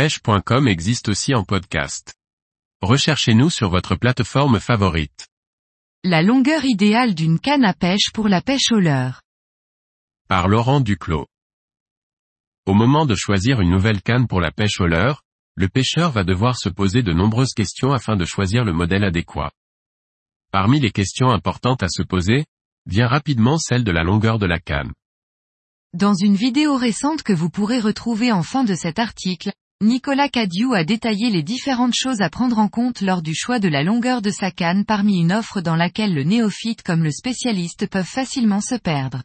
pêche.com existe aussi en podcast. Recherchez-nous sur votre plateforme favorite. La longueur idéale d'une canne à pêche pour la pêche au leurre. Par Laurent Duclos. Au moment de choisir une nouvelle canne pour la pêche au leurre, le pêcheur va devoir se poser de nombreuses questions afin de choisir le modèle adéquat. Parmi les questions importantes à se poser, vient rapidement celle de la longueur de la canne. Dans une vidéo récente que vous pourrez retrouver en fin de cet article, Nicolas Cadieu a détaillé les différentes choses à prendre en compte lors du choix de la longueur de sa canne parmi une offre dans laquelle le néophyte comme le spécialiste peuvent facilement se perdre.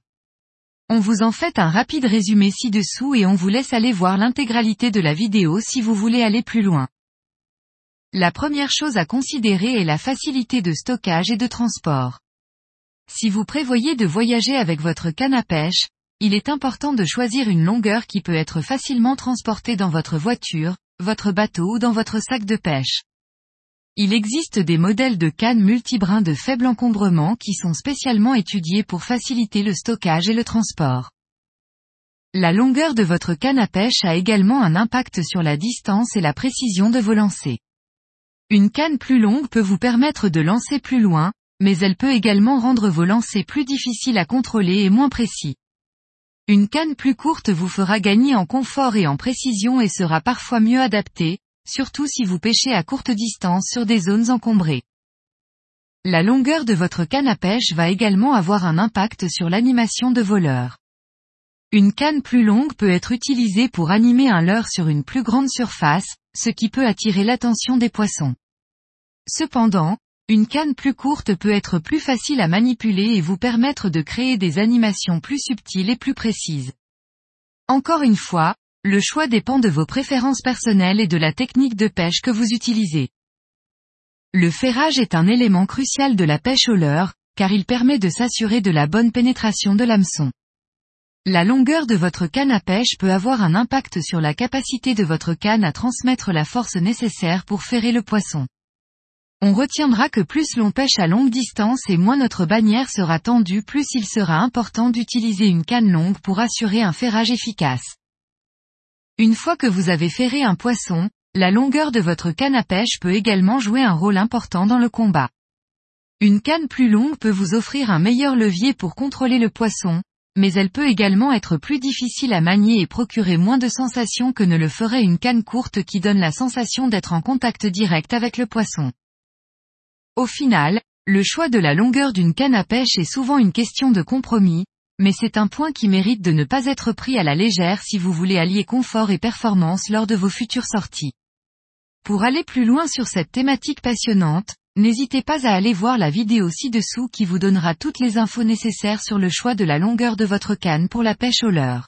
On vous en fait un rapide résumé ci-dessous et on vous laisse aller voir l'intégralité de la vidéo si vous voulez aller plus loin. La première chose à considérer est la facilité de stockage et de transport. Si vous prévoyez de voyager avec votre canne à pêche, il est important de choisir une longueur qui peut être facilement transportée dans votre voiture, votre bateau ou dans votre sac de pêche. Il existe des modèles de cannes multibrins de faible encombrement qui sont spécialement étudiés pour faciliter le stockage et le transport. La longueur de votre canne à pêche a également un impact sur la distance et la précision de vos lancers. Une canne plus longue peut vous permettre de lancer plus loin, mais elle peut également rendre vos lancers plus difficiles à contrôler et moins précis. Une canne plus courte vous fera gagner en confort et en précision et sera parfois mieux adaptée, surtout si vous pêchez à courte distance sur des zones encombrées. La longueur de votre canne à pêche va également avoir un impact sur l'animation de vos. Une canne plus longue peut être utilisée pour animer un leurre sur une plus grande surface, ce qui peut attirer l'attention des poissons. Cependant, une canne plus courte peut être plus facile à manipuler et vous permettre de créer des animations plus subtiles et plus précises. Encore une fois, le choix dépend de vos préférences personnelles et de la technique de pêche que vous utilisez. Le ferrage est un élément crucial de la pêche au leurre, car il permet de s'assurer de la bonne pénétration de l'hameçon. La longueur de votre canne à pêche peut avoir un impact sur la capacité de votre canne à transmettre la force nécessaire pour ferrer le poisson. On retiendra que plus l'on pêche à longue distance et moins notre bannière sera tendue plus il sera important d'utiliser une canne longue pour assurer un ferrage efficace. Une fois que vous avez ferré un poisson, la longueur de votre canne à pêche peut également jouer un rôle important dans le combat. Une canne plus longue peut vous offrir un meilleur levier pour contrôler le poisson, mais elle peut également être plus difficile à manier et procurer moins de sensations que ne le ferait une canne courte qui donne la sensation d'être en contact direct avec le poisson. Au final, le choix de la longueur d'une canne à pêche est souvent une question de compromis, mais c'est un point qui mérite de ne pas être pris à la légère si vous voulez allier confort et performance lors de vos futures sorties. Pour aller plus loin sur cette thématique passionnante, n'hésitez pas à aller voir la vidéo ci-dessous qui vous donnera toutes les infos nécessaires sur le choix de la longueur de votre canne pour la pêche au leurre.